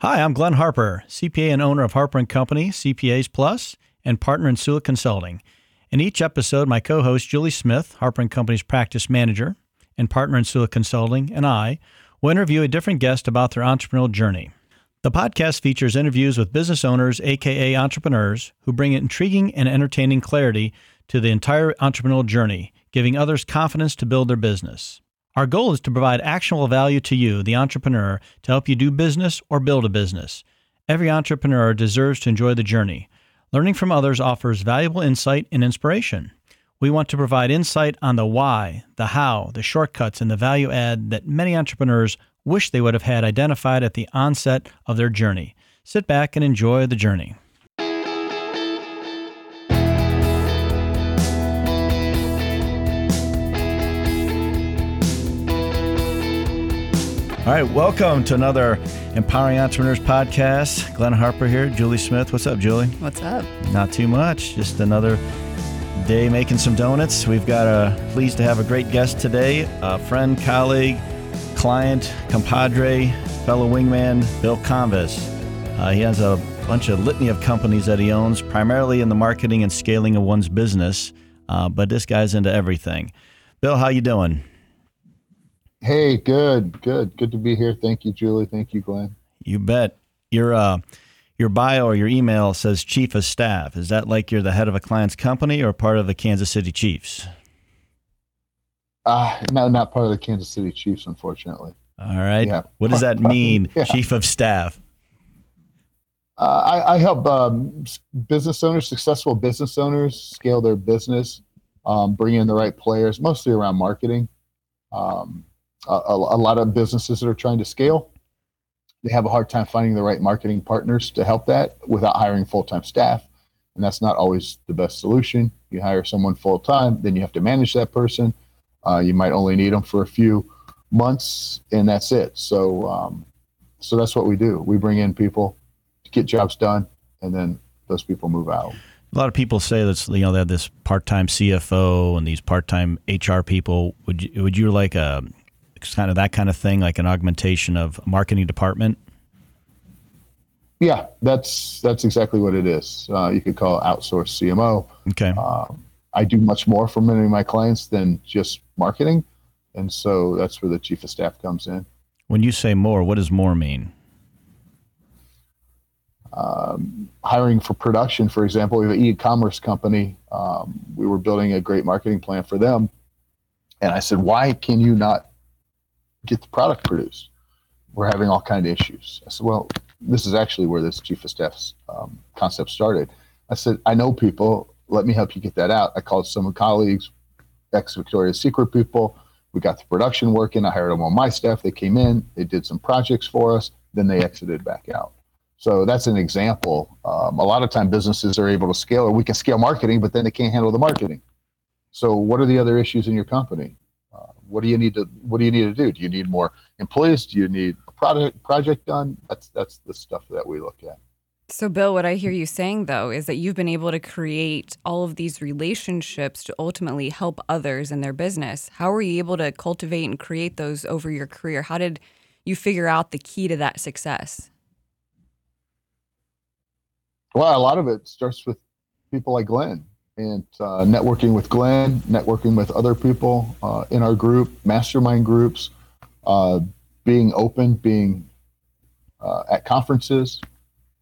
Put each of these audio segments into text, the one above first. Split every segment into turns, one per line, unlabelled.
Hi, I'm Glenn Harper, CPA and owner of Harper & Company, CPAs Plus, and partner in Sula Consulting. In each episode, my co-host Julie Smith, Harper & Company's practice manager and partner in Sula Consulting, and I will interview a different guest about their entrepreneurial journey. The podcast features interviews with business owners, aka entrepreneurs, who bring intriguing and entertaining clarity to the entire entrepreneurial journey, giving others confidence to build their business. Our goal is to provide actionable value to you, the entrepreneur, to help you do business or build a business. Every entrepreneur deserves to enjoy the journey. Learning from others offers valuable insight and inspiration. We want to provide insight on the why, the how, the shortcuts, and the value add that many entrepreneurs wish they would have had identified at the onset of their journey. Sit back and enjoy the journey. All right, welcome to another Empowering Entrepreneurs podcast. Glenn Harper here, Julie Smith. What's up, Julie?
What's up?
Not too much. Just another day making some donuts. We've got a pleased to have a great guest today, a friend, colleague, client, compadre, fellow wingman, Bill Konves. Uh, he has a bunch of litany of companies that he owns, primarily in the marketing and scaling of one's business. Uh, but this guy's into everything. Bill, how you doing?
Hey, good, good, good to be here. Thank you, Julie. Thank you, Glenn.
You bet. Your uh, your bio or your email says chief of staff. Is that like you're the head of a client's company or part of the Kansas City Chiefs?
Uh, no, not part of the Kansas City Chiefs, unfortunately.
All right. Yeah. What does that mean, yeah. chief of staff?
Uh, I, I, help um, business owners, successful business owners, scale their business, um, bring in the right players, mostly around marketing. Um, a, a, lot of businesses that are trying to scale. They have a hard time finding the right marketing partners to help that without hiring full-time staff. And that's not always the best solution. You hire someone full-time then you have to manage that person. Uh, you might only need them for a few months and that's it. So um, so that's what we do. We bring in people to get jobs done and then those people move out.
A lot of people say that you know they have this part-time CFO and these part-time HR people. Would you would you like a kind of that kind of thing, like an augmentation of marketing department?
Yeah, that's that's exactly what it is. Uh, you could call it outsourced CMO.
Okay.
Uh, I do much more for many of my clients than just marketing, and so that's where the chief of staff comes in.
When you say more, what does more mean?
Um, hiring for production, for example, we have an e-commerce company. Um, we were building a great marketing plan for them, and I said, "Why can you not get the product produced. We're having all kind of issues. I said, well, this is actually where this chief of staff's um, concept started. I said, I know people. Let me help you get that out. I called some colleagues, ex Victoria's Secret people. We got the production working. I hired them on my staff. They came in. They did some projects for us. Then they exited back out. So that's an example. Um, a lot of time businesses are able to scale, or we can scale marketing, but then they can't handle the marketing. So what are the other issues in your company? What do you need to what do you need to do? Do you need more employees? Do you need a product project done? That's that's the stuff that we look at.
So, Bill, what I hear you saying though is that you've been able to create all of these relationships to ultimately help others in their business. How were you able to cultivate and create those over your career? How did you figure out the key to that success?
Well, a lot of it starts with people like Glenn and uh, networking with Glenn, networking with other people uh, in our group, mastermind groups, uh, being open, being uh, at conferences,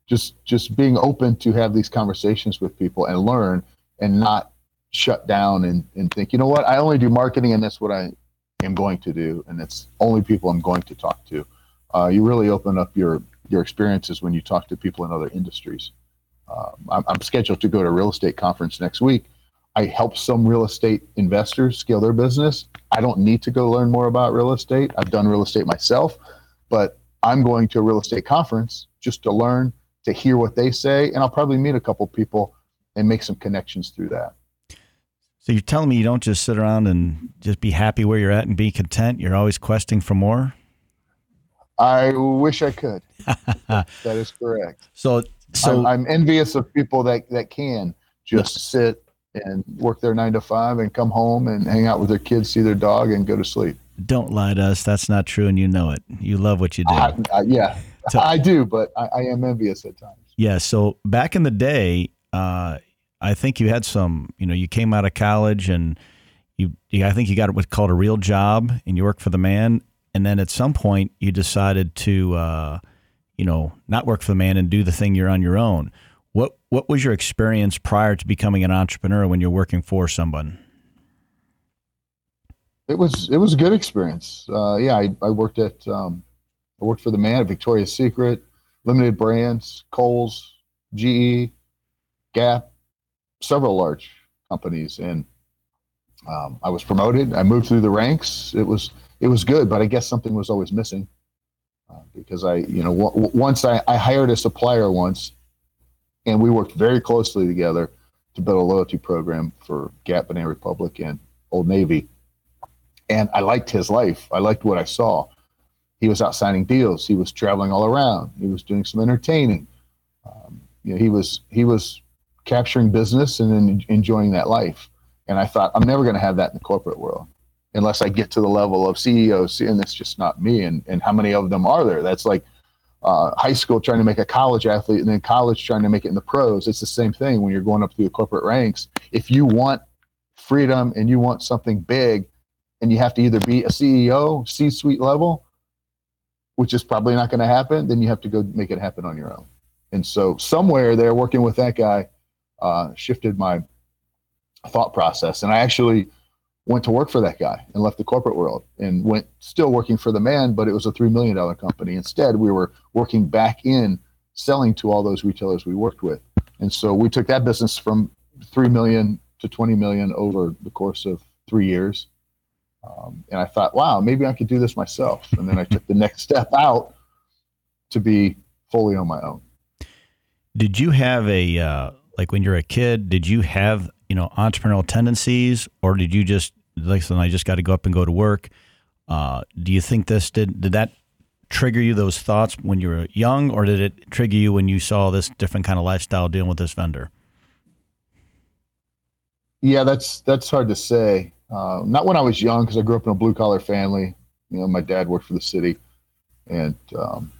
just just being open to have these conversations with people and learn, and not shut down and, and think, you know what, I only do marketing and that's what I am going to do, and it's only people I'm going to talk to. Uh, you really open up your your experiences when you talk to people in other industries. Um, I'm, I'm scheduled to go to a real estate conference next week. I help some real estate investors scale their business. I don't need to go learn more about real estate. I've done real estate myself, but I'm going to a real estate conference just to learn, to hear what they say, and I'll probably meet a couple people and make some connections through that.
So you're telling me you don't just sit around and just be happy where you're at and be content. You're always questing for more.
I wish I could. that is correct.
So so
I'm, I'm, envious of people that that can just sit and work their nine to five and come home and hang out with their kids, see their dog, and go to sleep.
Don't lie to us. That's not true, and you know it. You love what you do.
I, I, yeah, So, I do, but I, I, am envious at times.
Yeah. So back in the day, uh, I think you had some. You know, you came out of college and you, you I think you got what's called a real job, and you worked for the man. And then at some point, you decided to, uh, you know, not work for the man and do the thing you're on your own. What What was your experience prior to becoming an entrepreneur when you're working for someone?
It was it was a good experience. Uh, yeah, I, I worked at um, I worked for the man at Victoria's Secret, Limited Brands, Kohl's, GE, Gap, several large companies, and um, I was promoted. I moved through the ranks. It was it was good, but I guess something was always missing because I, you know, w- once I, I hired a supplier once, and we worked very closely together to build a loyalty program for Gap, Banana Republic, and Old Navy. And I liked his life. I liked what I saw. He was out signing deals. He was traveling all around. He was doing some entertaining. Um, you know, he was he was capturing business and then enjoying that life. And I thought, I'm never going to have that in the corporate world unless I get to the level of CEOs. And that's just not me. And, and how many of them are there? That's like uh, high school trying to make a college athlete and then college trying to make it in the pros. It's the same thing when you're going up through the corporate ranks. If you want freedom and you want something big, and you have to either be a CEO, C suite level, which is probably not going to happen, then you have to go make it happen on your own. And so, somewhere there, working with that guy uh, shifted my thought process. And I actually went to work for that guy and left the corporate world and went still working for the man, but it was a $3 million company. Instead, we were working back in selling to all those retailers we worked with. And so we took that business from 3 million to 20 million over the course of three years. Um, and I thought, wow, maybe I could do this myself. And then I took the next step out to be fully on my own.
Did you have a, uh, like when you're a kid, did you have you know entrepreneurial tendencies, or did you just like I just got to go up and go to work? Uh, do you think this did did that trigger you those thoughts when you were young, or did it trigger you when you saw this different kind of lifestyle dealing with this vendor?
Yeah, that's that's hard to say. Uh, not when I was young, because I grew up in a blue collar family. You know, my dad worked for the city, and um,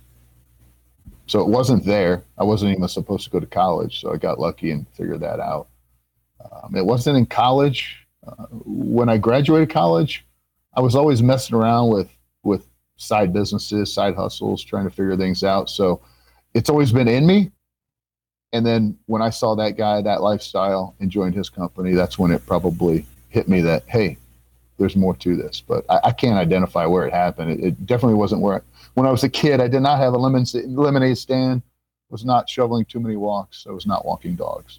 so it wasn't there. I wasn't even supposed to go to college, so I got lucky and figured that out. Um, it wasn't in college. Uh, when I graduated college, I was always messing around with with side businesses, side hustles, trying to figure things out. So it's always been in me. And then when I saw that guy, that lifestyle, and joined his company, that's when it probably hit me that hey, there's more to this. But I, I can't identify where it happened. It, it definitely wasn't where. when I was a kid, I did not have a lemon, lemonade stand. Was not shoveling too many walks. I was not walking dogs.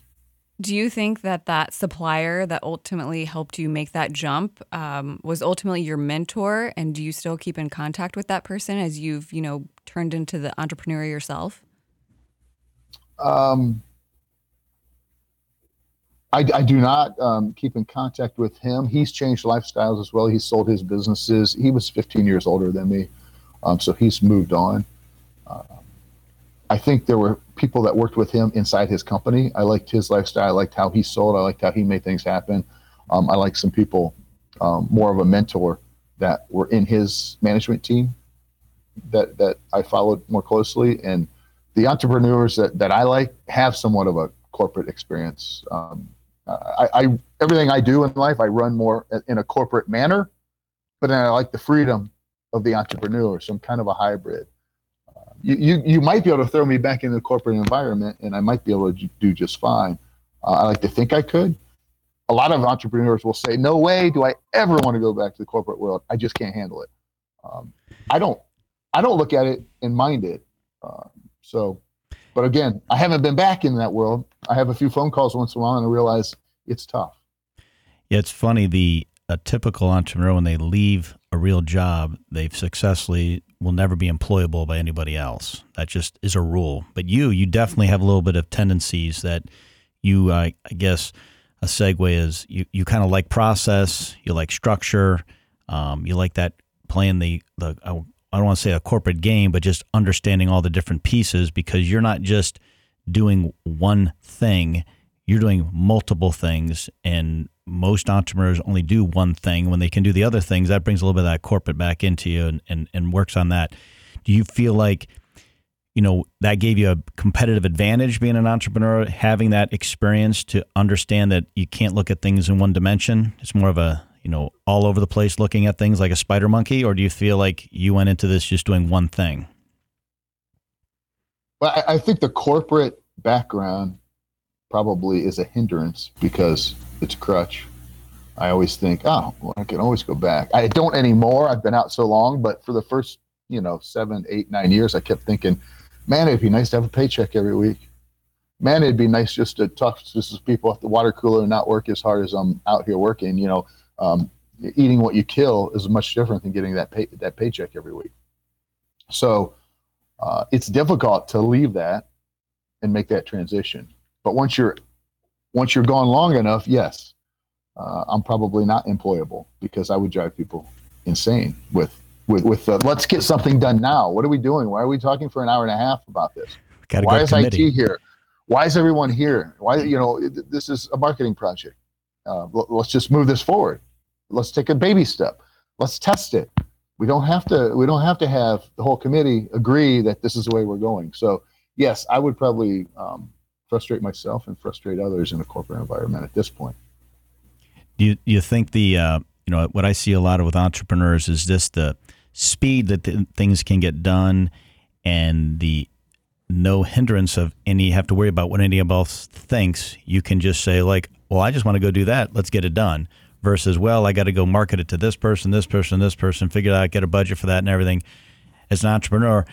Do you think that that supplier that ultimately helped you make that jump um, was ultimately your mentor? And do you still keep in contact with that person as you've, you know, turned into the entrepreneur yourself? Um,
I, I do not um, keep in contact with him. He's changed lifestyles as well. He's sold his businesses. He was 15 years older than me, um, so he's moved on. Uh, I think there were people that worked with him inside his company. I liked his lifestyle. I liked how he sold. I liked how he made things happen. Um, I like some people, um, more of a mentor that were in his management team that that I followed more closely. And the entrepreneurs that that I like have somewhat of a corporate experience. Um, I, I everything I do in life, I run more in a corporate manner, but then I like the freedom of the entrepreneur. So I'm kind of a hybrid you, you, might be able to throw me back in the corporate environment and I might be able to do just fine. Uh, I like to think I could. A lot of entrepreneurs will say, no way do I ever want to go back to the corporate world. I just can't handle it. Um, I don't, I don't look at it and mind it. Uh, so, but again, I haven't been back in that world. I have a few phone calls once in a while and I realize it's tough.
Yeah, it's funny. The a typical entrepreneur when they leave a real job, they've successfully will never be employable by anybody else. That just is a rule. But you, you definitely have a little bit of tendencies that you, I guess, a segue is you, you kind of like process, you like structure, um, you like that playing the the I don't want to say a corporate game, but just understanding all the different pieces because you're not just doing one thing, you're doing multiple things and most entrepreneurs only do one thing. When they can do the other things, that brings a little bit of that corporate back into you and, and, and works on that. Do you feel like you know that gave you a competitive advantage being an entrepreneur having that experience to understand that you can't look at things in one dimension it's more of a you know all over the place looking at things like a spider monkey or do you feel like you went into this just doing one thing
well i, I think the corporate background probably is a hindrance because it's a crutch i always think oh well, i can always go back i don't anymore i've been out so long but for the first you know seven eight nine years i kept thinking man, it'd be nice to have a paycheck every week. Man, it'd be nice just to talk to some people at the water cooler and not work as hard as I'm out here working. You know, um, eating what you kill is much different than getting that pay, that paycheck every week. So uh, it's difficult to leave that and make that transition. But once you're once you're gone long enough, yes, uh, I'm probably not employable because I would drive people insane with with with the, let's get something done now. What are we doing? Why are we talking for an hour and a half about this? Why is committee. IT here? Why is everyone here? Why you know this is a marketing project. Uh, let's just move this forward. Let's take a baby step. Let's test it. We don't have to. We don't have to have the whole committee agree that this is the way we're going. So yes, I would probably um, frustrate myself and frustrate others in a corporate environment at this point.
Do you, you think the uh, you know what I see a lot of with entrepreneurs is just the speed that th- things can get done and the no hindrance of any have to worry about what anybody else thinks. You can just say like, "Well, I just want to go do that. Let's get it done." Versus, "Well, I got to go market it to this person, this person, this person, figure out get a budget for that and everything." As an entrepreneur,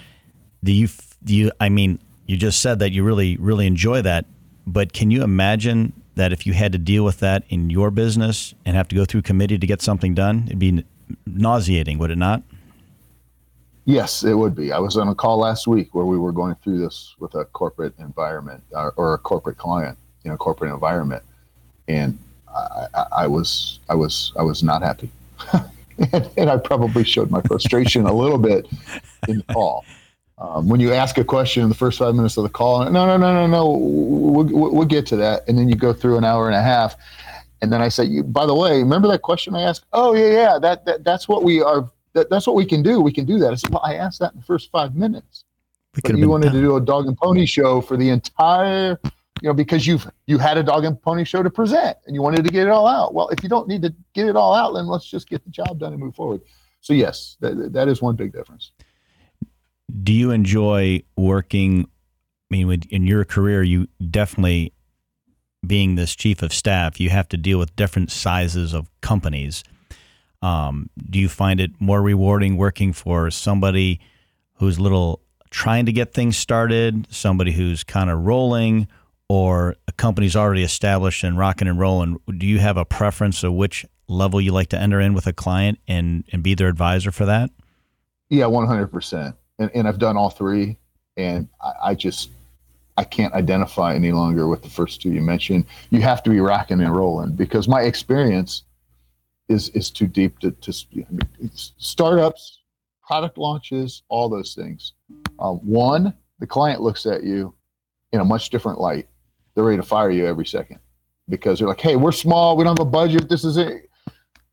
do you do you? I mean, you just said that you really really enjoy that, but can you imagine that if you had to deal with that in your business and have to go through committee to get something done, it'd be nauseating, would it not?
Yes, it would be. I was on a call last week where we were going through this with a corporate environment or, uh, or a corporate client in a corporate environment, and I, I, I was I was I was not happy, and, and, I probably showed my frustration a little bit in the call. Um, when you ask a question in the first five minutes of the call, no, no, no, no, no, we'll, we'll get to that, and then you go through an hour and a half, and then I say, by the way, remember that question I asked? Oh yeah, yeah, that, that that's what we are that, that's what we can do. We can do that. I said, well, I asked that in the first five minutes. But you wanted done. to do a dog and pony show for the entire, you know, because you've you had a dog and pony show to present and you wanted to get it all out. Well, if you don't need to get it all out, then let's just get the job done and move forward. So yes, that, that is one big difference.
Do you enjoy working? I mean, in your career, you definitely being this chief of staff, you have to deal with different sizes of companies. Um, do you find it more rewarding working for somebody who's little trying to get things started, somebody who's kind of rolling, or a company's already established and rocking and rolling? Do you have a preference of which level you like to enter in with a client and, and be their advisor for that?
Yeah, 100%. And, and I've done all three. And I, I just, I can't identify any longer with the first two you mentioned. You have to be rocking and rolling because my experience is is too deep to, to I mean, startups, product launches, all those things. Uh, one, the client looks at you in a much different light. They're ready to fire you every second because they're like, "Hey, we're small. We don't have a budget. This is it.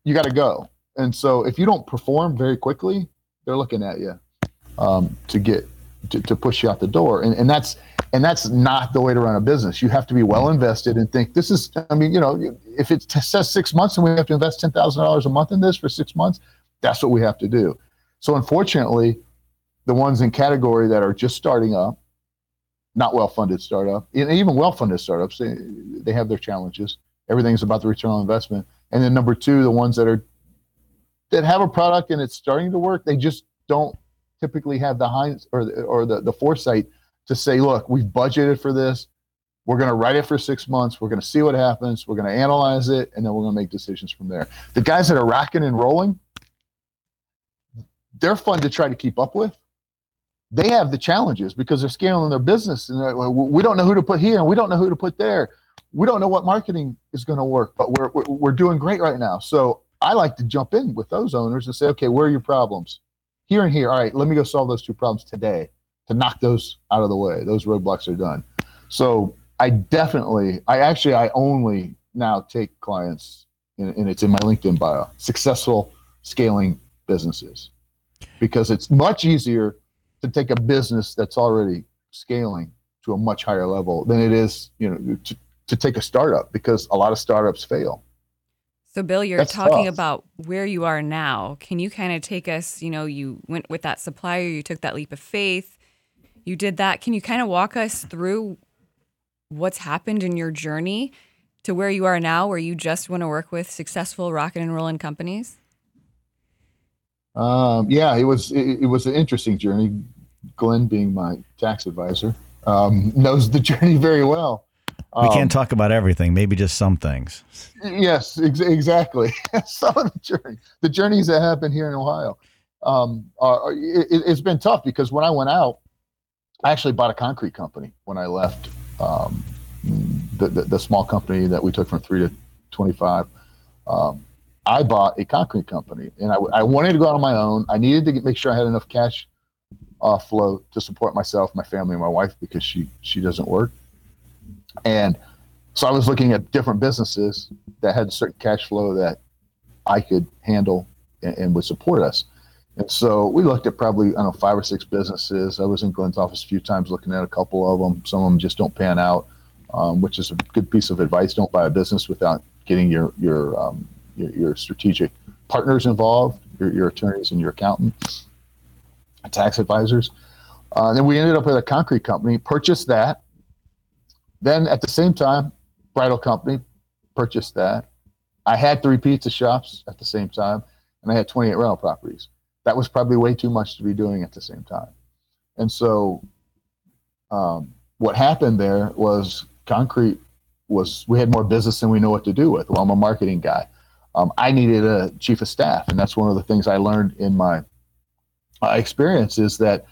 You got to go." And so, if you don't perform very quickly, they're looking at you um, to get to, to push you out the door, and and that's and that's not the way to run a business. You have to be well invested and think this is. I mean, you know, if it says six months and we have to invest ten thousand dollars a month in this for six months, that's what we have to do. So unfortunately, the ones in category that are just starting up, not well-funded startup, even well-funded startups, they, they have their challenges. Everything's about the return on investment. And then number two, the ones that are that have a product and it's starting to work, they just don't typically have the hinds or or the, the foresight to say, look, we've budgeted for this. We're going to write it for six months. We're going to see what happens. We're going to analyze it, and then we're going to make decisions from there. The guys that are rocking and rolling, they're fun to try to keep up with. They have the challenges because they're scaling their business, and we don't know who to put here, and we don't know who to put there. We don't know what marketing is going to work, but we're, we're we're doing great right now. So I like to jump in with those owners and say, okay, where are your problems? Here and here. All right, let me go solve those two problems today to knock those out of the way. Those roadblocks are done. So I definitely, I actually, I only now take clients, and, it's in my LinkedIn bio, successful scaling businesses, because it's much easier to take a business that's already scaling to a much higher level than it is, you know, to, to take a startup because a lot of startups fail.
So, Bill, you're That's talking tough. about where you are now. Can you kind of take us? You know, you went with that supplier, you took that leap of faith, you did that. Can you kind of walk us through what's happened in your journey to where you are now, where you just want to work with successful rocket and rolling companies?
Um, yeah, it was it, it, was an interesting journey. Glenn, being my tax advisor, um, knows the journey very well.
We um, can't talk about everything. Maybe just some things.
Yes, ex- exactly. some of the journey, the journeys that happen here in Ohio. Um, uh, it, has been tough because when I went out, I actually bought a concrete company when I left um, the, the, the small company that we took from three to twenty five. Um, I bought a concrete company, and I, I wanted to go out on my own. I needed to get, make sure I had enough cash uh, flow to support myself, my family, and my wife because she she doesn't work. And so I was looking at different businesses that had a certain cash flow that I could handle and, and, would support us. And so we looked at probably, I don't know, five or six businesses. I was in Glenn's office a few times looking at a couple of them. Some of them just don't pan out, um, which is a good piece of advice. Don't buy a business without getting your, your, um, your, your, strategic partners involved, your, your attorneys and your accountant, tax advisors. Uh, then we ended up with a concrete company, purchased that, then at the same time, bridal company purchased that. I had three pizza shops at the same time, and I had 28 rental properties. That was probably way too much to be doing at the same time. And so, um, what happened there was concrete was we had more business than we know what to do with. Well, I'm a marketing guy. Um, I needed a chief of staff, and that's one of the things I learned in my experience is that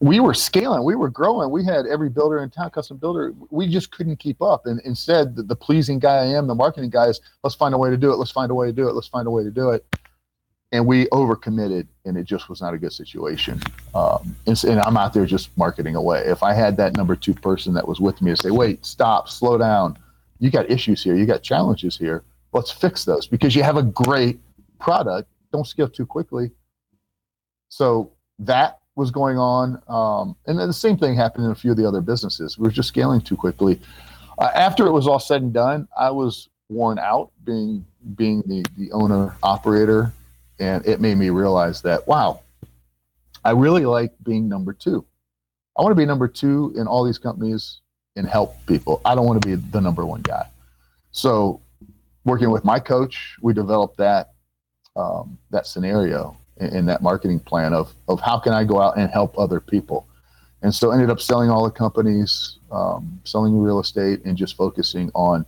we were scaling, we were growing. We had every builder in town, custom builder. We just couldn't keep up. And instead, the, the, pleasing guy I am, the marketing guy is, let's find a way to do it. Let's find a way to do it. Let's find a way to do it. And we overcommitted, and it just was not a good situation. Um, and, and I'm out there just marketing away. If I had that number two person that was with me to say, wait, stop, slow down. You got issues here. You got challenges here. Let's fix those because you have a great product. Don't scale too quickly. So that was going on. Um, and then the same thing happened in a few of the other businesses. We were just scaling too quickly. Uh, after it was all said and done, I was worn out being being the, the owner operator. And it made me realize that, wow, I really like being number two. I want to be number two in all these companies and help people. I don't want to be the number one guy. So, working with my coach, we developed that um, that scenario in, that marketing plan of of how can I go out and help other people. And so ended up selling all the companies, um, selling real estate, and just focusing on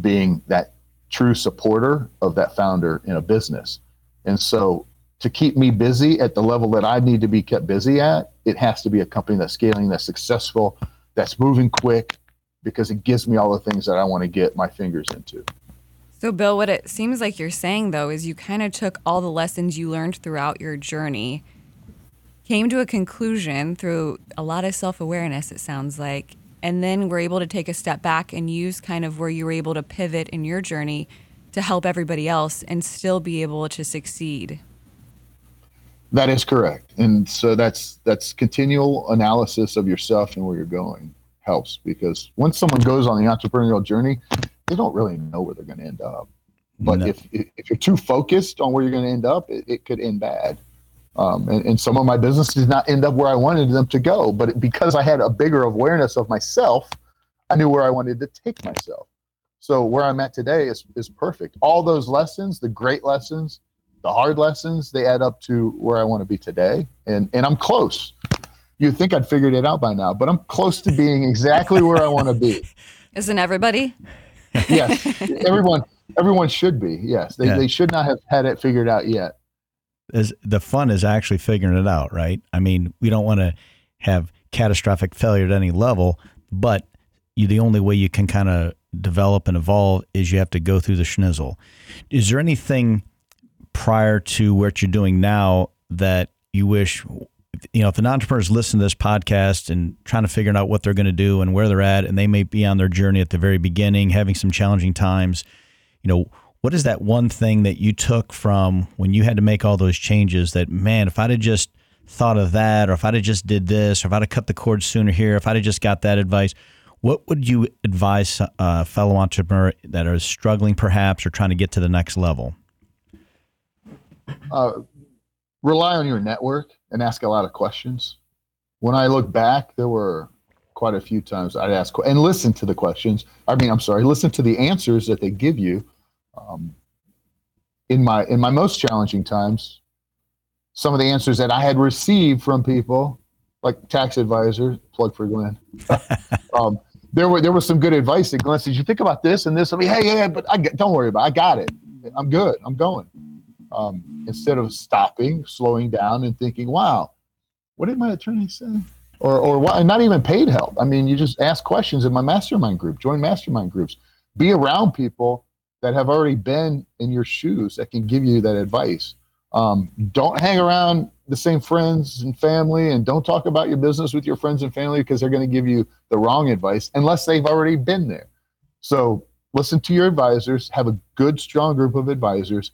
being that true supporter of that founder in a business. And so to keep me busy at the level that I need to be kept busy at, it has to be a company that's scaling, that's successful, that's moving quick, because it gives me all the things that I want to get my fingers into.
So, Bill, what it seems like you're saying, though, is you kind of took all the lessons you learned throughout your journey, came to a conclusion through a lot of self awareness, it sounds like, and then were able to take a step back and use kind of where you were able to pivot in your journey to help everybody else and still be able to succeed.
That is correct. And so that's that's continual analysis of yourself and where you're going helps because once someone goes on the entrepreneurial journey, they don't really know where they're going to end up. But no. if if you're too focused on where you're going to end up, it, it could end bad. Um, and, and, some of my businesses did not end up where I wanted them to go. But it, because I had a bigger awareness of myself, I knew where I wanted to take myself. So where I'm at today is is perfect. All those lessons, the great lessons, the hard lessons, they add up to where I want to be today. And and I'm close. You'd think I'd figured it out by now, but I'm close to being exactly where I want to be.
Isn't everybody?
yes, everyone everyone should be. Yes, they, yeah. they should not have had it figured out yet.
As the fun is actually figuring it out, right? I mean, we don't want to have catastrophic failure at any level, but you the only way you can kind of develop and evolve is you have to go through the schnizzle. Is there anything prior to what you're doing now that you wish you know, if an entrepreneur is listening to this podcast and trying to figure out what they're going to do and where they're at, and they may be on their journey at the very beginning, having some challenging times, you know, what is that one thing that you took from when you had to make all those changes that, man, if I'd have just thought of that, or if I'd have just did this, or if I'd have cut the cord sooner here, if I'd have just got that advice, what would you advise a fellow entrepreneur that are struggling perhaps or trying to get to the next level?
Uh, rely on your network and ask a lot of questions. When I look back, there were quite a few times I'd ask and listen to the questions. I mean, I'm sorry, listen to the answers that they give you. Um, in my in my most challenging times, some of the answers that I had received from people, like tax advisor, plug for Glenn. um, there were there was some good advice that Glenn said. You think about this and this. I mean, hey, yeah, but I don't worry about. It. I got it. I'm good. I'm going. Um, instead of stopping, slowing down, and thinking, "Wow, what did my attorney say?" Or or what? Not even paid help. I mean, you just ask questions in my mastermind group. Join mastermind groups. Be around people that have already been in your shoes that can give you that advice. Um, don't hang around the same friends and family and don't talk about your business with your friends and family because they're going to give you the wrong advice unless they've already been there. So listen to your advisors, have a good, strong group of advisors,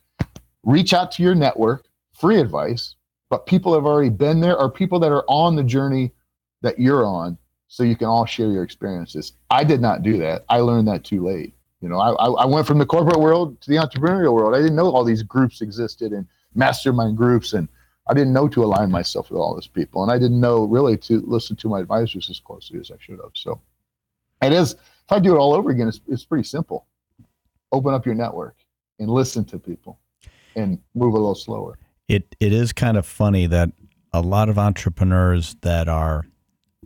reach out to your network, free advice, but people have already been there or people that are on the journey that you're on so you can all share your experiences. I did not do that. I learned that too late. You know, I, I went from the corporate world to the entrepreneurial world. I didn't know all these groups existed and mastermind groups, and I didn't know to align myself with all these people, and I didn't know really to listen to my advisors as closely as I should have. So, it is. If I do it all over again, it's it's pretty simple. Open up your network and listen to people, and move a little slower.
It it is kind of funny that a lot of entrepreneurs that are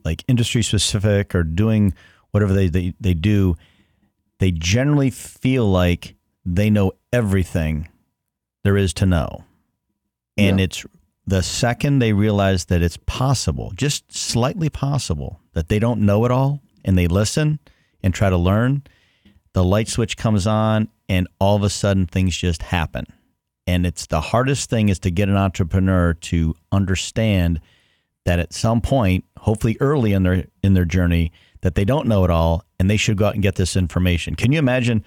like industry specific or doing whatever they, they, they do they generally feel like they know everything there is to know. And yeah. it's the second they realize that it's possible, just slightly possible, that they don't know it all and they listen and try to learn, the light switch comes on and all of a sudden things just happen. And it's the hardest thing is to get an entrepreneur to understand that at some point, hopefully early in their in their journey, that they don't know it all and they should go out and get this information. Can you imagine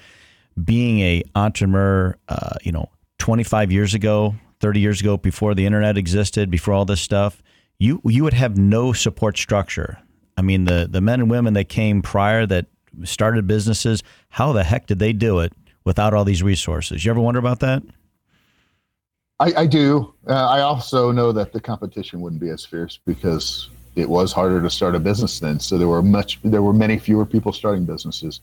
being a entrepreneur, uh, you know, 25 years ago, 30 years ago, before the internet existed, before all this stuff? You you would have no support structure. I mean, the the men and women that came prior that started businesses, how the heck did they do it without all these resources? You ever wonder about that?
I, I do. Uh, I also know that the competition wouldn't be as fierce because it was harder to start a business then. So there were much, there were many fewer people starting businesses.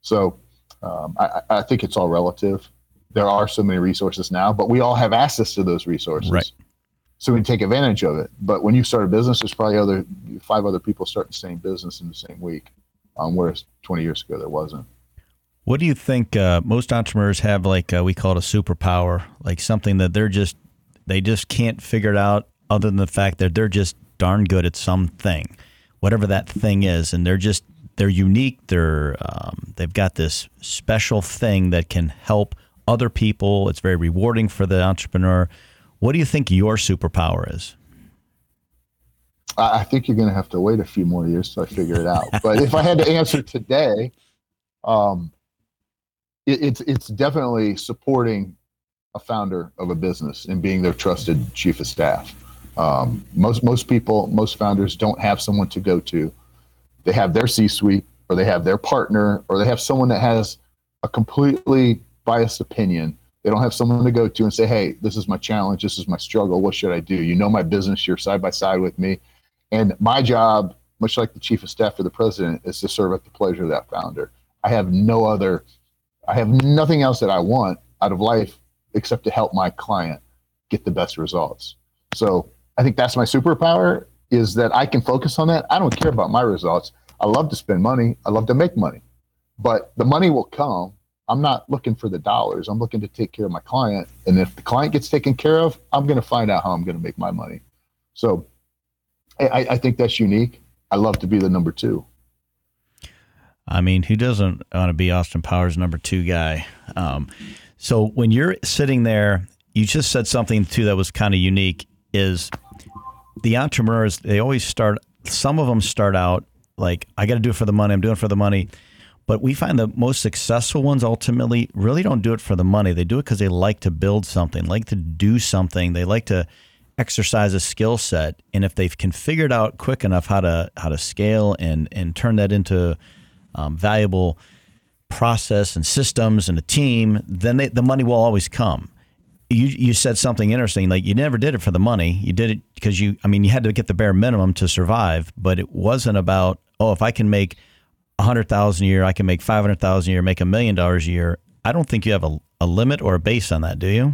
So um, I, I, think it's all relative. There are so many resources now, but we all have access to those resources.
Right.
So we take advantage of it. But when you start a business, there's probably other five other people starting the same business in the same week, um, whereas 20 years ago there wasn't.
What do you think? Uh, most entrepreneurs have like uh, we call it a superpower, like something that they're just they just can't figure it out, other than the fact that they're just darn good at something, whatever that thing is, and they're just they're unique. They're um, they've got this special thing that can help other people. It's very rewarding for the entrepreneur. What do you think your superpower is?
I think you're going to have to wait a few more years I figure it out. but if I had to answer today, um, it, it's it's definitely supporting a founder of a business and being their trusted chief of staff. Um, most most people, most founders don't have someone to go to. They have their C-suite, or they have their partner, or they have someone that has a completely biased opinion. They don't have someone to go to and say, "Hey, this is my challenge. This is my struggle. What should I do?" You know my business. You're side by side with me, and my job, much like the chief of staff for the president, is to serve at the pleasure of that founder. I have no other. I have nothing else that I want out of life except to help my client get the best results. So I think that's my superpower is that I can focus on that. I don't care about my results. I love to spend money. I love to make money, but the money will come. I'm not looking for the dollars. I'm looking to take care of my client. And if the client gets taken care of, I'm going to find out how I'm going to make my money. So I, I think that's unique. I love to be the number two.
I mean, who doesn't want to be Austin Powers' number two guy? Um, so when you're sitting there, you just said something too that was kind of unique. Is the entrepreneurs, they always start, some of them start out like, I got to do it for the money. I'm doing it for the money. But we find the most successful ones ultimately really don't do it for the money. They do it because they like to build something, like to do something. They like to exercise a skill set, and if they can figure it out quick enough how to how to scale and and turn that into um, valuable process and systems and a team, then they, the money will always come. You you said something interesting. Like you never did it for the money. You did it because you. I mean, you had to get the bare minimum to survive. But it wasn't about oh, if I can make a hundred thousand a year, I can make five hundred thousand a year, make a million dollars a year. I don't think you have a, a limit or a base on that, do you?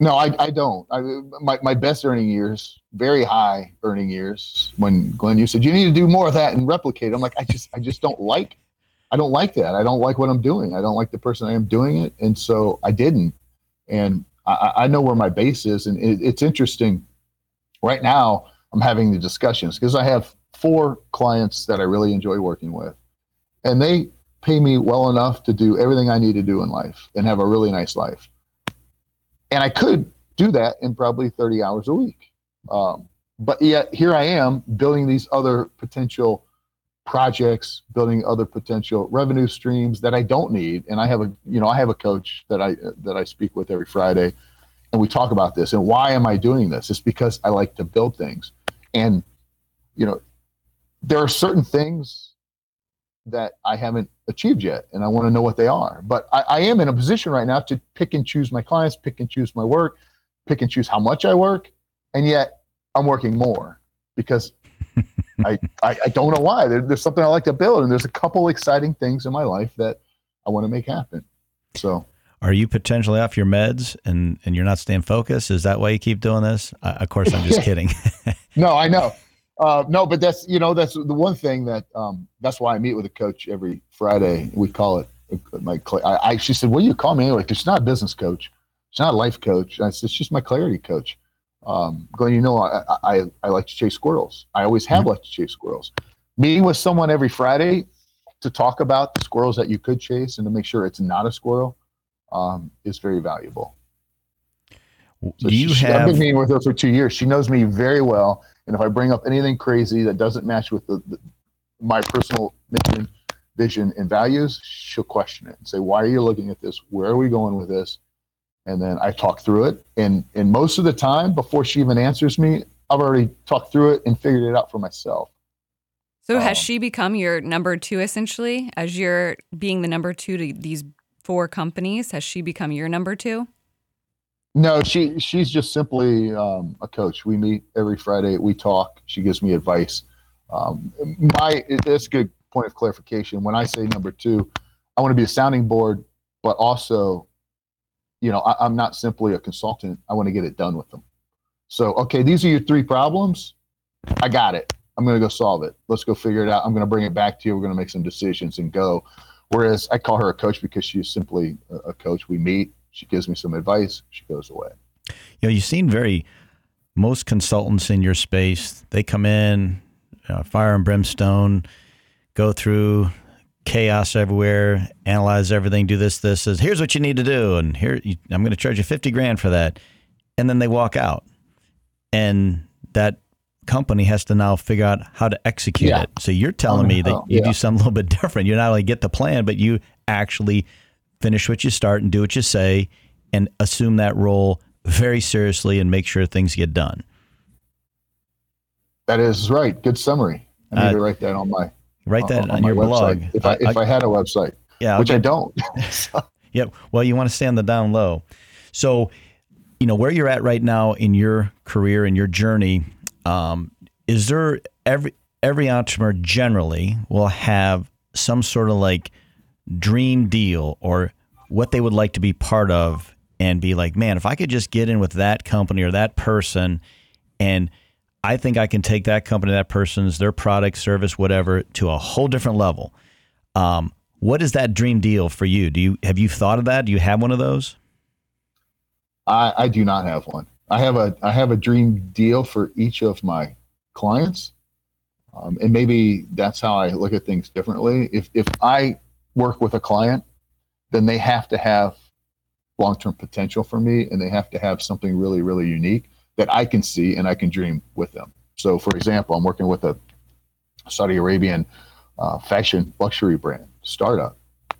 No, I, I don't. I, my, my best earning years, very high earning years, when Glenn, you said you need to do more of that and replicate. I'm like, I just, I just don't like, I don't like that. I don't like what I'm doing. I don't like the person I am doing it. And so I didn't. And I, I know where my base is. And it, it's interesting. Right now, I'm having the discussions because I have four clients that I really enjoy working with. And they pay me well enough to do everything I need to do in life and have a really nice life and I could do that in probably 30 hours a week. Um, but yet here I am building these other potential projects, building other potential revenue streams that I don't need. And I have a, you know, I have a coach that I that I speak with every Friday, and we talk about this. And why am I doing this? It's because I like to build things, and you know, there are certain things that I haven't achieved yet, and I want to know what they are. But I, I, am in a position right now to pick and choose my clients, pick and choose my work, pick and choose how much I work, and yet I'm working more because I, I, I don't know why. There, there's something I like to build, and there's a couple exciting things in my life that I want to make happen. So.
Are you potentially off your meds and, and you're not staying focused? Is that why you keep doing this? Uh, of course, I'm just kidding.
no, I know. Uh, no, but that's you know that's the one thing that um, that's why I meet with a coach every Friday. We call it my. I, I she said, "What do you call me anyway?" Because she's not a business coach, she's not a life coach. I said, "She's my clarity coach." Um, going, you know, I, I I like to chase squirrels. I always have mm-hmm. liked to chase squirrels. Meeting with someone every Friday to talk about the squirrels that you could chase and to make sure it's not a squirrel um, is very valuable. So you she, have... I've been meeting with her for two years. She knows me very well and if I bring up anything crazy that doesn't match with the, the, my personal mission, vision, and values, she'll question it and say, "Why are you looking at this? Where are we going with this?" And then I talk through it, and and most of the time, before she even answers me, I've already talked through it and figured it out for myself.
So has um, she become your number two essentially? As you're being the number two to these four companies, has she become your number two?
No, she she's just simply um, a coach. We meet every Friday. We talk. She gives me advice. Um, my that's a good point of clarification. When I say number two, I want to be a sounding board, but also, you know, I, I'm not simply a consultant. I want to get it done with them. So, okay, these are your three problems. I got it. I'm going to go solve it. Let's go figure it out. I'm going to bring it back to you. We're going to make some decisions and go. Whereas I call her a coach because she's simply a coach. We meet, she gives me some advice. She goes away.
You know, you seem very. Most consultants in your space, they come in, uh, fire and brimstone, go through chaos everywhere, analyze everything, do this, this, is here's what you need to do, and here I'm going to charge you fifty grand for that, and then they walk out, and that company has to now figure out how to execute yeah. it. So you're telling me that oh, you yeah. do something a little bit different. You not only get the plan, but you actually finish what you start and do what you say and assume that role very seriously and make sure things get done.
That is right. Good summary. I need uh, to write that on my
write that on, on, on your blog.
If I, if I, I had a website, yeah, which I don't.
Yep. Well, you want to stay on the down low. So, you know where you're at right now in your career and your journey. Um, is there every every entrepreneur generally will have some sort of like dream deal or what they would like to be part of and be like, man, if I could just get in with that company or that person and I think I can take that company, that person's, their product, service, whatever, to a whole different level. Um, what is that dream deal for you? Do you have you thought of that? Do you have one of those?
I, I do not have one. I have a I have a dream deal for each of my clients, um, and maybe that's how I look at things differently. If if I work with a client, then they have to have long-term potential for me and they have to have something really really unique that i can see and i can dream with them so for example i'm working with a saudi arabian uh, fashion luxury brand startup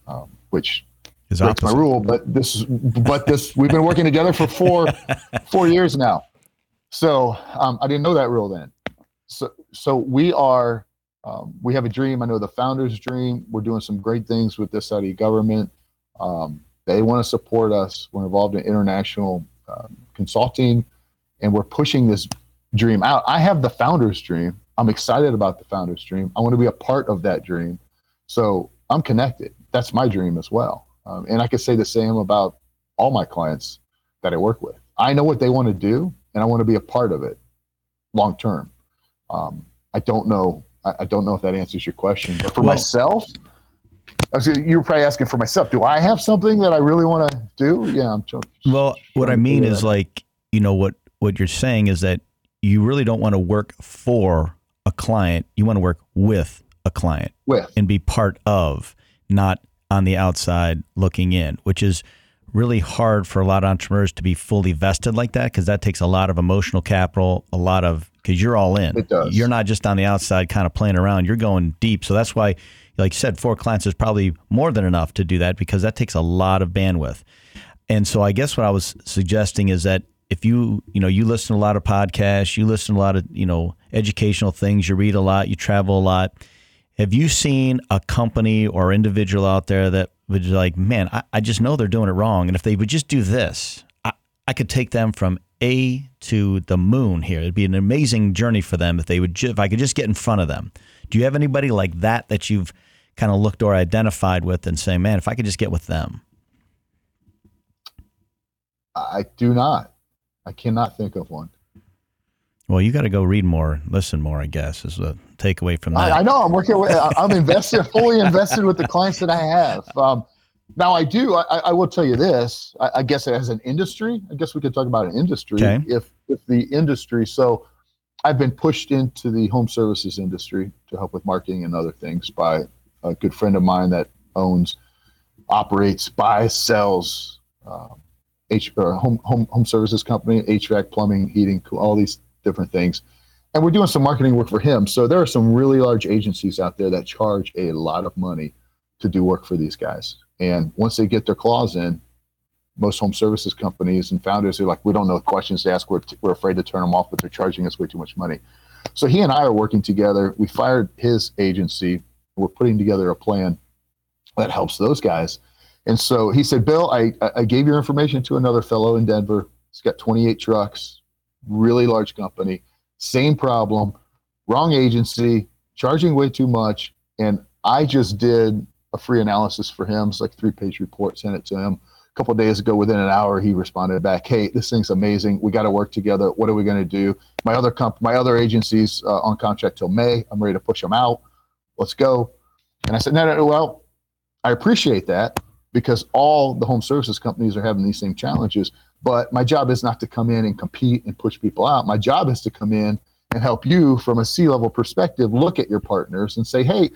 um, which is breaks my rule but this but this we've been working together for four four years now So um, I didn't know that rule then. So so we are um, we have a dream. I know the founders' dream. We're doing some great things with this Saudi government. Um, they want to support us. We're involved in international um, consulting, and we're pushing this dream out. I have the founders' dream. I'm excited about the founders' dream. I want to be a part of that dream. So I'm connected. That's my dream as well. Um, and I could say the same about all my clients that I work with. I know what they want to do, and I want to be a part of it long term. Um, I don't know. I, I, don't know if that answers your question, but for well, myself, you were probably asking for myself. Do I have something that I really want to do? Yeah, I'm. Just,
well, what I mean is like you know what what you're saying is that you really don't want to work for a client. You want to work with a client,
with
and be part of, not on the outside looking in, which is really hard for a lot of entrepreneurs to be fully vested like that because that takes a lot of emotional capital, a lot of because you're all in.
It does.
You're not just on the outside kind of playing around. You're going deep. So that's why, like you said, four clients is probably more than enough to do that because that takes a lot of bandwidth. And so I guess what I was suggesting is that if you you know you listen to a lot of podcasts, you listen to a lot of you know educational things, you read a lot, you travel a lot. Have you seen a company or individual out there that would be like, man, I, I just know they're doing it wrong. And if they would just do this, I, I could take them from A to the moon here. It'd be an amazing journey for them if they would, ju- if I could just get in front of them. Do you have anybody like that that you've kind of looked or identified with and say, man, if I could just get with them?
I do not. I cannot think of one.
Well, you got to go read more, listen more. I guess is the takeaway from that.
I, I know. I'm working. With, I'm invested, fully invested with the clients that I have. Um, now, I do. I, I, will tell you this. I, I, guess as an industry, I guess we could talk about an industry.
Okay.
If if the industry, so I've been pushed into the home services industry to help with marketing and other things by a good friend of mine that owns, operates, buys, sells. Um, H, home, home home services company, HVAC, plumbing, heating, all these different things. And we're doing some marketing work for him. So there are some really large agencies out there that charge a lot of money to do work for these guys. And once they get their claws in, most home services companies and founders are like, we don't know questions to ask. We're, t- we're afraid to turn them off, but they're charging us way too much money. So he and I are working together. We fired his agency. We're putting together a plan that helps those guys. And so he said, Bill, I, I gave your information to another fellow in Denver. He's got 28 trucks, really large company, same problem, wrong agency, charging way too much. And I just did a free analysis for him. It's like three page report, sent it to him. A couple days ago, within an hour, he responded back, "Hey, this thing's amazing. We got to work together. What are we going to do? My other comp- my other agencies uh, on contract till May. I'm ready to push them out. Let's go." And I said, "No, no, no well, I appreciate that because all the home services companies are having these same challenges. But my job is not to come in and compete and push people out. My job is to come in and help you from a C level perspective look at your partners and say, hey,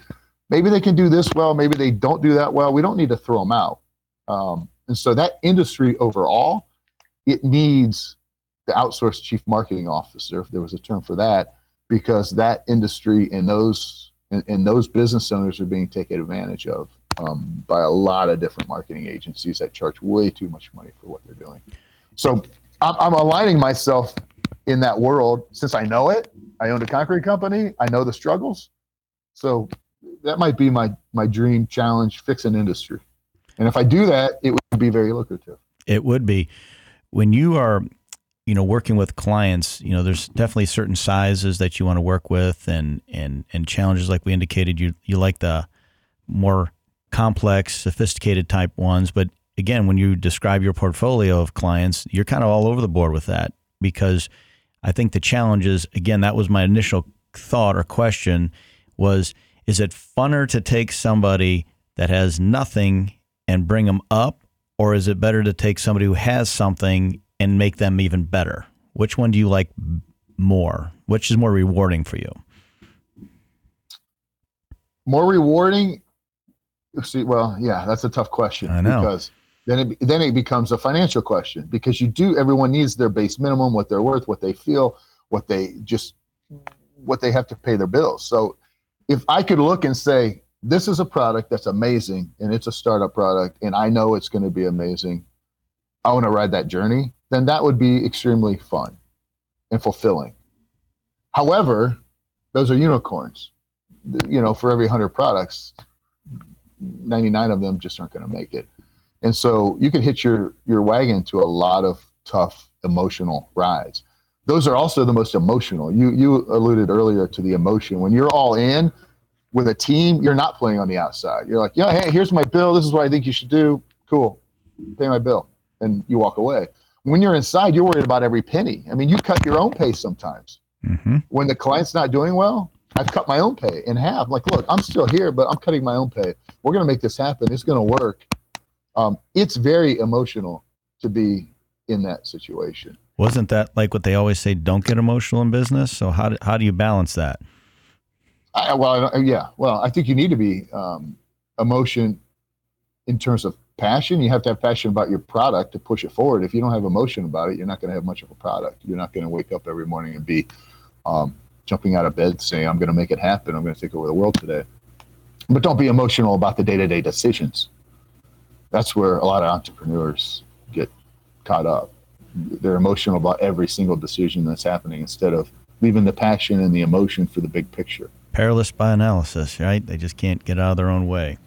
maybe they can do this well, maybe they don't do that well. We don't need to throw them out. Um, and so that industry overall, it needs the outsourced chief marketing officer, if there was a term for that, because that industry and those and, and those business owners are being taken advantage of um, by a lot of different marketing agencies that charge way too much money for what they're doing. So I'm, I'm aligning myself in that world since I know it. I owned a concrete company. I know the struggles. So that might be my my dream challenge: fix an industry. And if I do that, it would be very lucrative.
It would be. When you are, you know, working with clients, you know, there's definitely certain sizes that you want to work with, and and and challenges like we indicated. You you like the more complex, sophisticated type ones. But again, when you describe your portfolio of clients, you're kind of all over the board with that because I think the challenge is again, that was my initial thought or question was is it funner to take somebody that has nothing and bring them up or is it better to take somebody who has something and make them even better? Which one do you like more? Which is more rewarding for you?
More rewarding See, well, yeah, that's a tough question
I know.
because then it then it becomes a financial question because you do everyone needs their base minimum, what they're worth, what they feel, what they just what they have to pay their bills. So if I could look and say this is a product that's amazing and it's a startup product and I know it's going to be amazing, I want to ride that journey, then that would be extremely fun. and fulfilling. However, those are unicorns. You know, for every 100 products, 99 of them just aren't going to make it. And so you can hit your your wagon to a lot of tough emotional rides. Those are also the most emotional. You you alluded earlier to the emotion. When you're all in with a team, you're not playing on the outside. You're like, yeah, hey, here's my bill. This is what I think you should do. Cool, pay my bill, and you walk away. When you're inside, you're worried about every penny. I mean, you cut your own pace sometimes. Mm-hmm. When the client's not doing well, I've cut my own pay in half. Like, look, I'm still here, but I'm cutting my own pay. We're going to make this happen. It's going to work. Um, it's very emotional to be in that situation.
Wasn't that like what they always say? Don't get emotional in business. So how do, how do you balance that?
I, well, I, yeah. Well, I think you need to be um, emotion in terms of passion. You have to have passion about your product to push it forward. If you don't have emotion about it, you're not going to have much of a product. You're not going to wake up every morning and be um, jumping out of bed saying, "I'm going to make it happen. I'm going to take over the world today." But don't be emotional about the day-to-day decisions that's where a lot of entrepreneurs get caught up. They're emotional about every single decision that's happening instead of leaving the passion and the emotion for the big picture.
Paralysis by analysis, right? They just can't get out of their own way.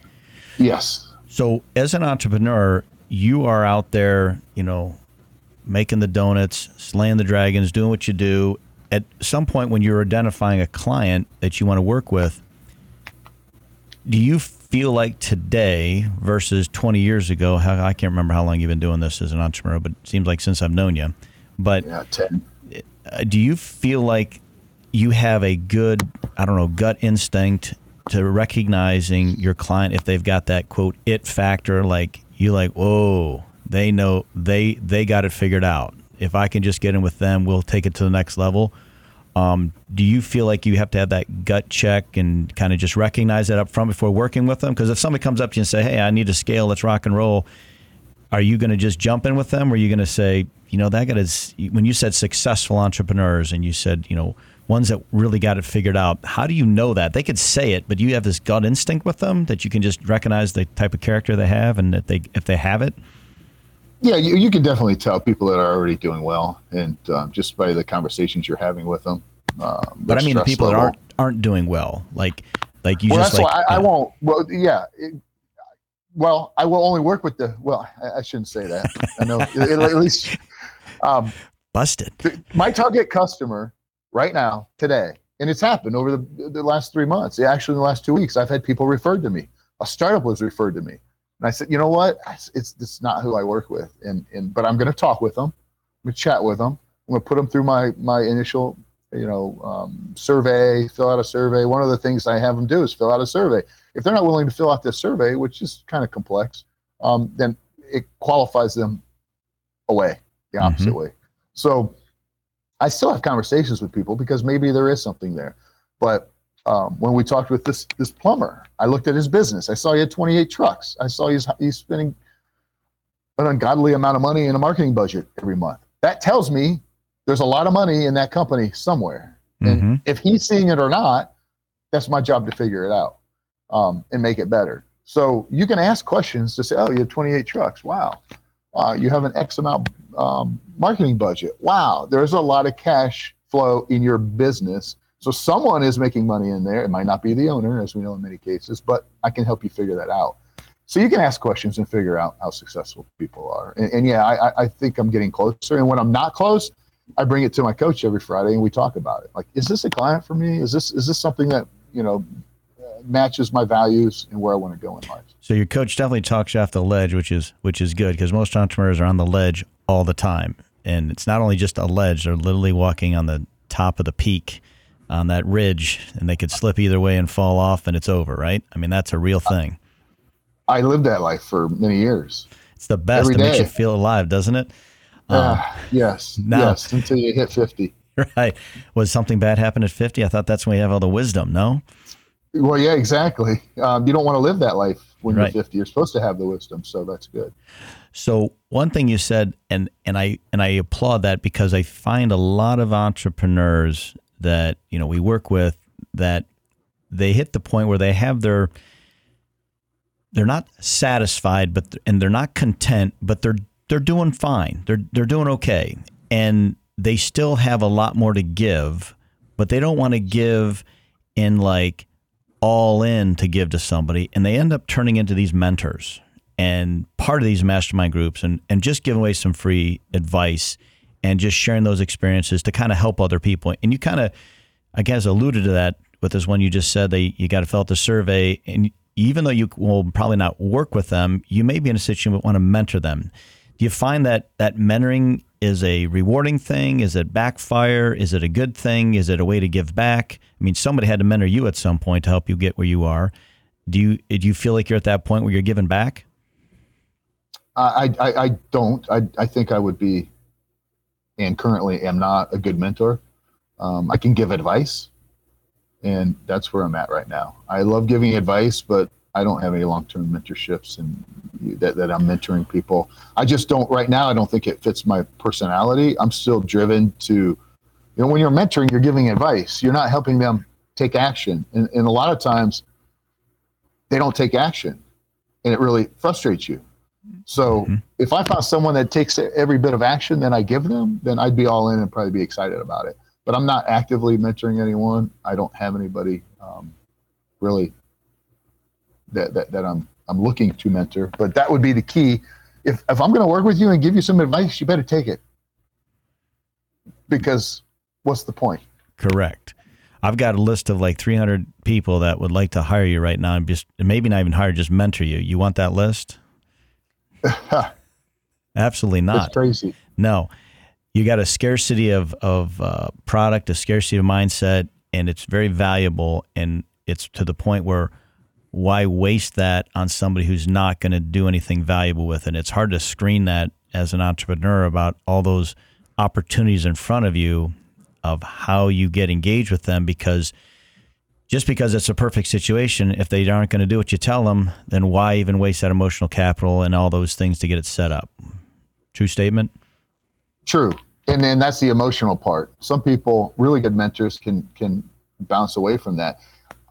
Yes.
So, as an entrepreneur, you are out there, you know, making the donuts, slaying the dragons, doing what you do. At some point, when you're identifying a client that you want to work with, do you feel like today versus 20 years ago? How I can't remember how long you've been doing this as an entrepreneur, but it seems like since I've known you. But
yeah, 10.
Uh, do you feel like you have a good, I don't know, gut instinct to recognizing your client if they've got that quote it factor? Like you like, whoa, they know they they got it figured out. If I can just get in with them, we'll take it to the next level um, do you feel like you have to have that gut check and kind of just recognize that up front before working with them? Because if somebody comes up to you and say, "Hey, I need to scale. Let's rock and roll," are you going to just jump in with them, or are you going to say, "You know, that guy is." When you said successful entrepreneurs, and you said, you know, ones that really got it figured out, how do you know that they could say it, but you have this gut instinct with them that you can just recognize the type of character they have, and that they if they have it?
Yeah, you, you can definitely tell people that are already doing well, and um, just by the conversations you're having with them.
Um, but I mean, the people level. that aren't aren't doing well, like like you
well,
just
that's
like.
Why I, I won't. Well, yeah. It, well, I will only work with the. Well, I, I shouldn't say that. I know at, at least. Um,
Busted.
The, my target customer right now, today, and it's happened over the, the last three months. Actually, in the last two weeks, I've had people referred to me. A startup was referred to me. And I said, you know what? It's, it's, not who I work with. And, and but I'm going to talk with them. I'm going to chat with them. I'm going to put them through my, my initial, you know, um, survey, fill out a survey. One of the things I have them do is fill out a survey. If they're not willing to fill out this survey, which is kind of complex, um, then it qualifies them away the opposite mm-hmm. way. So I still have conversations with people because maybe there is something there. But um, when we talked with this this plumber, I looked at his business. I saw he had 28 trucks. I saw he's he's spending an ungodly amount of money in a marketing budget every month. That tells me there's a lot of money in that company somewhere. And mm-hmm. if he's seeing it or not, that's my job to figure it out um, and make it better. So you can ask questions to say, "Oh, you have 28 trucks. Wow, uh, you have an X amount um, marketing budget. Wow, there's a lot of cash flow in your business so someone is making money in there. It might not be the owner, as we know in many cases, but I can help you figure that out. So you can ask questions and figure out how successful people are. And, and yeah, I, I think I'm getting closer. And when I'm not close, I bring it to my coach every Friday and we talk about it. Like, is this a client for me? Is this is this something that you know matches my values and where I want to go in life?
So your coach definitely talks you off the ledge, which is which is good because most entrepreneurs are on the ledge all the time, and it's not only just a ledge; they're literally walking on the top of the peak on that ridge and they could slip either way and fall off and it's over, right? I mean, that's a real thing.
I lived that life for many years.
It's the best. Every it day. makes you feel alive, doesn't it?
Uh, yes. Now, yes. Until you hit 50.
Right. Was something bad happen at 50? I thought that's when you have all the wisdom, no?
Well, yeah, exactly. Um, you don't want to live that life when right. you're 50. You're supposed to have the wisdom. So that's good.
So one thing you said, and, and I and I applaud that because I find a lot of entrepreneurs that you know we work with that they hit the point where they have their they're not satisfied but and they're not content but they're they're doing fine. They're they're doing okay. And they still have a lot more to give, but they don't want to give in like all in to give to somebody. And they end up turning into these mentors and part of these mastermind groups and, and just giving away some free advice and just sharing those experiences to kind of help other people. And you kind of, I guess, alluded to that with this one you just said that you got to fill out the survey. And even though you will probably not work with them, you may be in a situation where you want to mentor them. Do you find that that mentoring is a rewarding thing? Is it backfire? Is it a good thing? Is it a way to give back? I mean, somebody had to mentor you at some point to help you get where you are. Do you do you feel like you're at that point where you're giving back?
I, I, I don't. I, I think I would be, and currently am not a good mentor. Um, I can give advice, and that's where I'm at right now. I love giving advice, but I don't have any long-term mentorships and that, that I'm mentoring people. I just don't right now. I don't think it fits my personality. I'm still driven to, you know, when you're mentoring, you're giving advice. You're not helping them take action, and, and a lot of times they don't take action, and it really frustrates you so mm-hmm. if I found someone that takes every bit of action that I give them, then I'd be all in and probably be excited about it. But I'm not actively mentoring anyone. I don't have anybody um, really that, that, that I'm I'm looking to mentor. But that would be the key. If if I'm going to work with you and give you some advice, you better take it. Because what's the point?
Correct. I've got a list of like 300 people that would like to hire you right now and just maybe not even hire, just mentor you. You want that list? Absolutely not.
That's crazy.
No, you got a scarcity of of uh, product, a scarcity of mindset, and it's very valuable. And it's to the point where why waste that on somebody who's not going to do anything valuable with it? It's hard to screen that as an entrepreneur about all those opportunities in front of you of how you get engaged with them because just because it's a perfect situation, if they aren't going to do what you tell them, then why even waste that emotional capital and all those things to get it set up? True statement?
True. And then that's the emotional part. Some people, really good mentors, can can bounce away from that.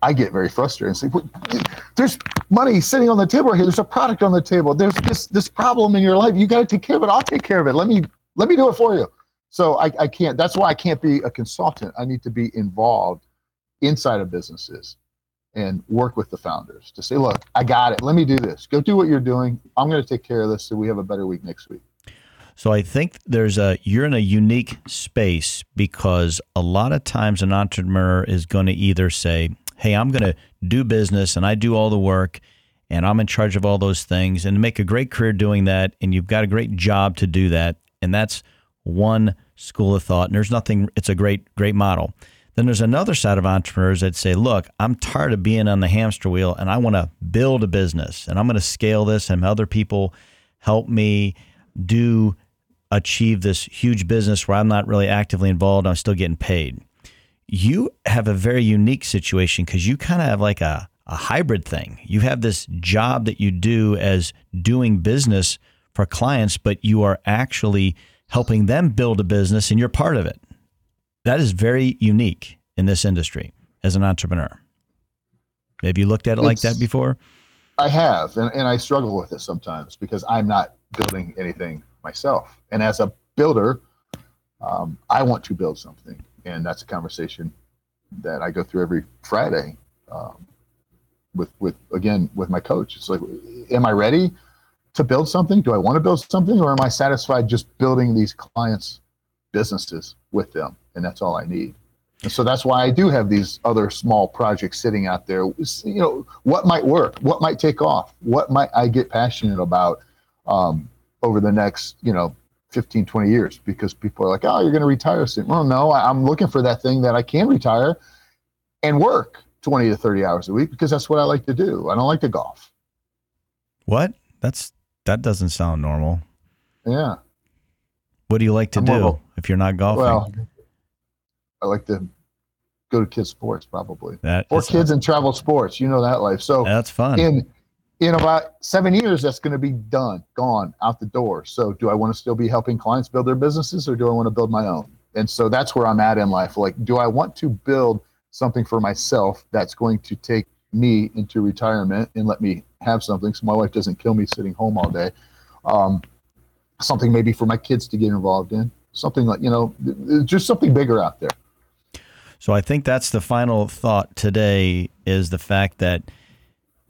I get very frustrated and say, "There's money sitting on the table here. There's a product on the table. There's this this problem in your life. You got to take care of it. I'll take care of it. Let me let me do it for you." So I, I can't. That's why I can't be a consultant. I need to be involved inside of businesses and work with the founders to say, look, I got it. Let me do this. Go do what you're doing. I'm going to take care of this so we have a better week next week.
So I think there's a you're in a unique space because a lot of times an entrepreneur is going to either say, "Hey, I'm going to do business and I do all the work and I'm in charge of all those things and make a great career doing that and you've got a great job to do that." And that's one school of thought and there's nothing it's a great great model. Then there's another side of entrepreneurs that say, look, I'm tired of being on the hamster wheel and I want to build a business and I'm going to scale this and other people help me do achieve this huge business where I'm not really actively involved. I'm still getting paid. You have a very unique situation because you kind of have like a, a hybrid thing. You have this job that you do as doing business for clients, but you are actually helping them build a business and you're part of it that is very unique in this industry as an entrepreneur. Have you looked at it it's, like that before?
I have, and, and I struggle with it sometimes because I'm not building anything myself. And as a builder, um, I want to build something, and that's a conversation that I go through every Friday um, with with again with my coach. It's like, am I ready to build something? Do I want to build something, or am I satisfied just building these clients' businesses with them? And that's all I need. And so that's why I do have these other small projects sitting out there. You know, what might work? What might take off? What might I get passionate about um, over the next, you know, 15, 20 years? Because people are like, oh, you're going to retire soon. Well, no, I'm looking for that thing that I can retire and work 20 to 30 hours a week because that's what I like to do. I don't like to golf.
What? That's that doesn't sound normal.
Yeah.
What do you like to I'm do if you're not golfing? Well,
I like to go to kids sports probably. That or kids and travel sports. You know that life. So
that's fun.
In in about seven years, that's going to be done, gone out the door. So do I want to still be helping clients build their businesses, or do I want to build my own? And so that's where I'm at in life. Like, do I want to build something for myself that's going to take me into retirement and let me have something so my wife doesn't kill me sitting home all day? Um, something maybe for my kids to get involved in something like you know, just something bigger out there.
So I think that's the final thought today is the fact that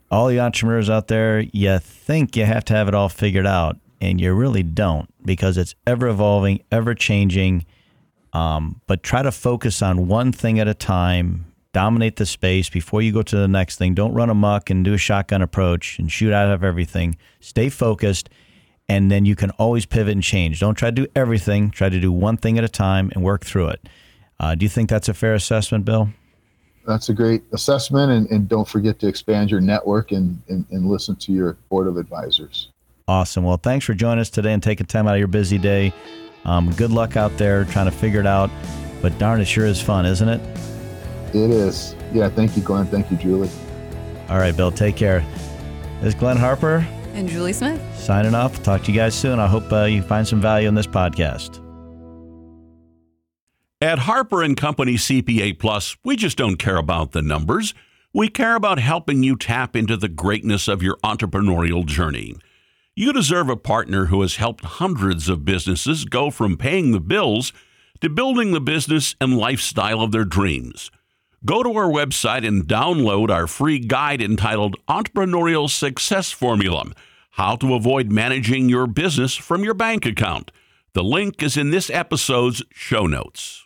all the entrepreneurs out there, you think you have to have it all figured out, and you really don't because it's ever evolving, ever changing. Um, but try to focus on one thing at a time, dominate the space before you go to the next thing. Don't run amok and do a shotgun approach and shoot out of everything. Stay focused, and then you can always pivot and change. Don't try to do everything, try to do one thing at a time and work through it. Uh, do you think that's a fair assessment, Bill?
That's a great assessment, and, and don't forget to expand your network and, and, and listen to your board of advisors.
Awesome. Well, thanks for joining us today and taking time out of your busy day. Um, good luck out there trying to figure it out. But darn, it sure is fun, isn't it?
It is. Yeah. Thank you, Glenn. Thank you, Julie.
All right, Bill. Take care. This is Glenn Harper.
And Julie Smith.
Signing off. Talk to you guys soon. I hope uh, you find some value in this podcast.
At Harper and Company CPA Plus, we just don't care about the numbers. We care about helping you tap into the greatness of your entrepreneurial journey. You deserve a partner who has helped hundreds of businesses go from paying the bills to building the business and lifestyle of their dreams. Go to our website and download our free guide entitled Entrepreneurial Success Formula How to Avoid Managing Your Business from Your Bank Account. The link is in this episode's show notes.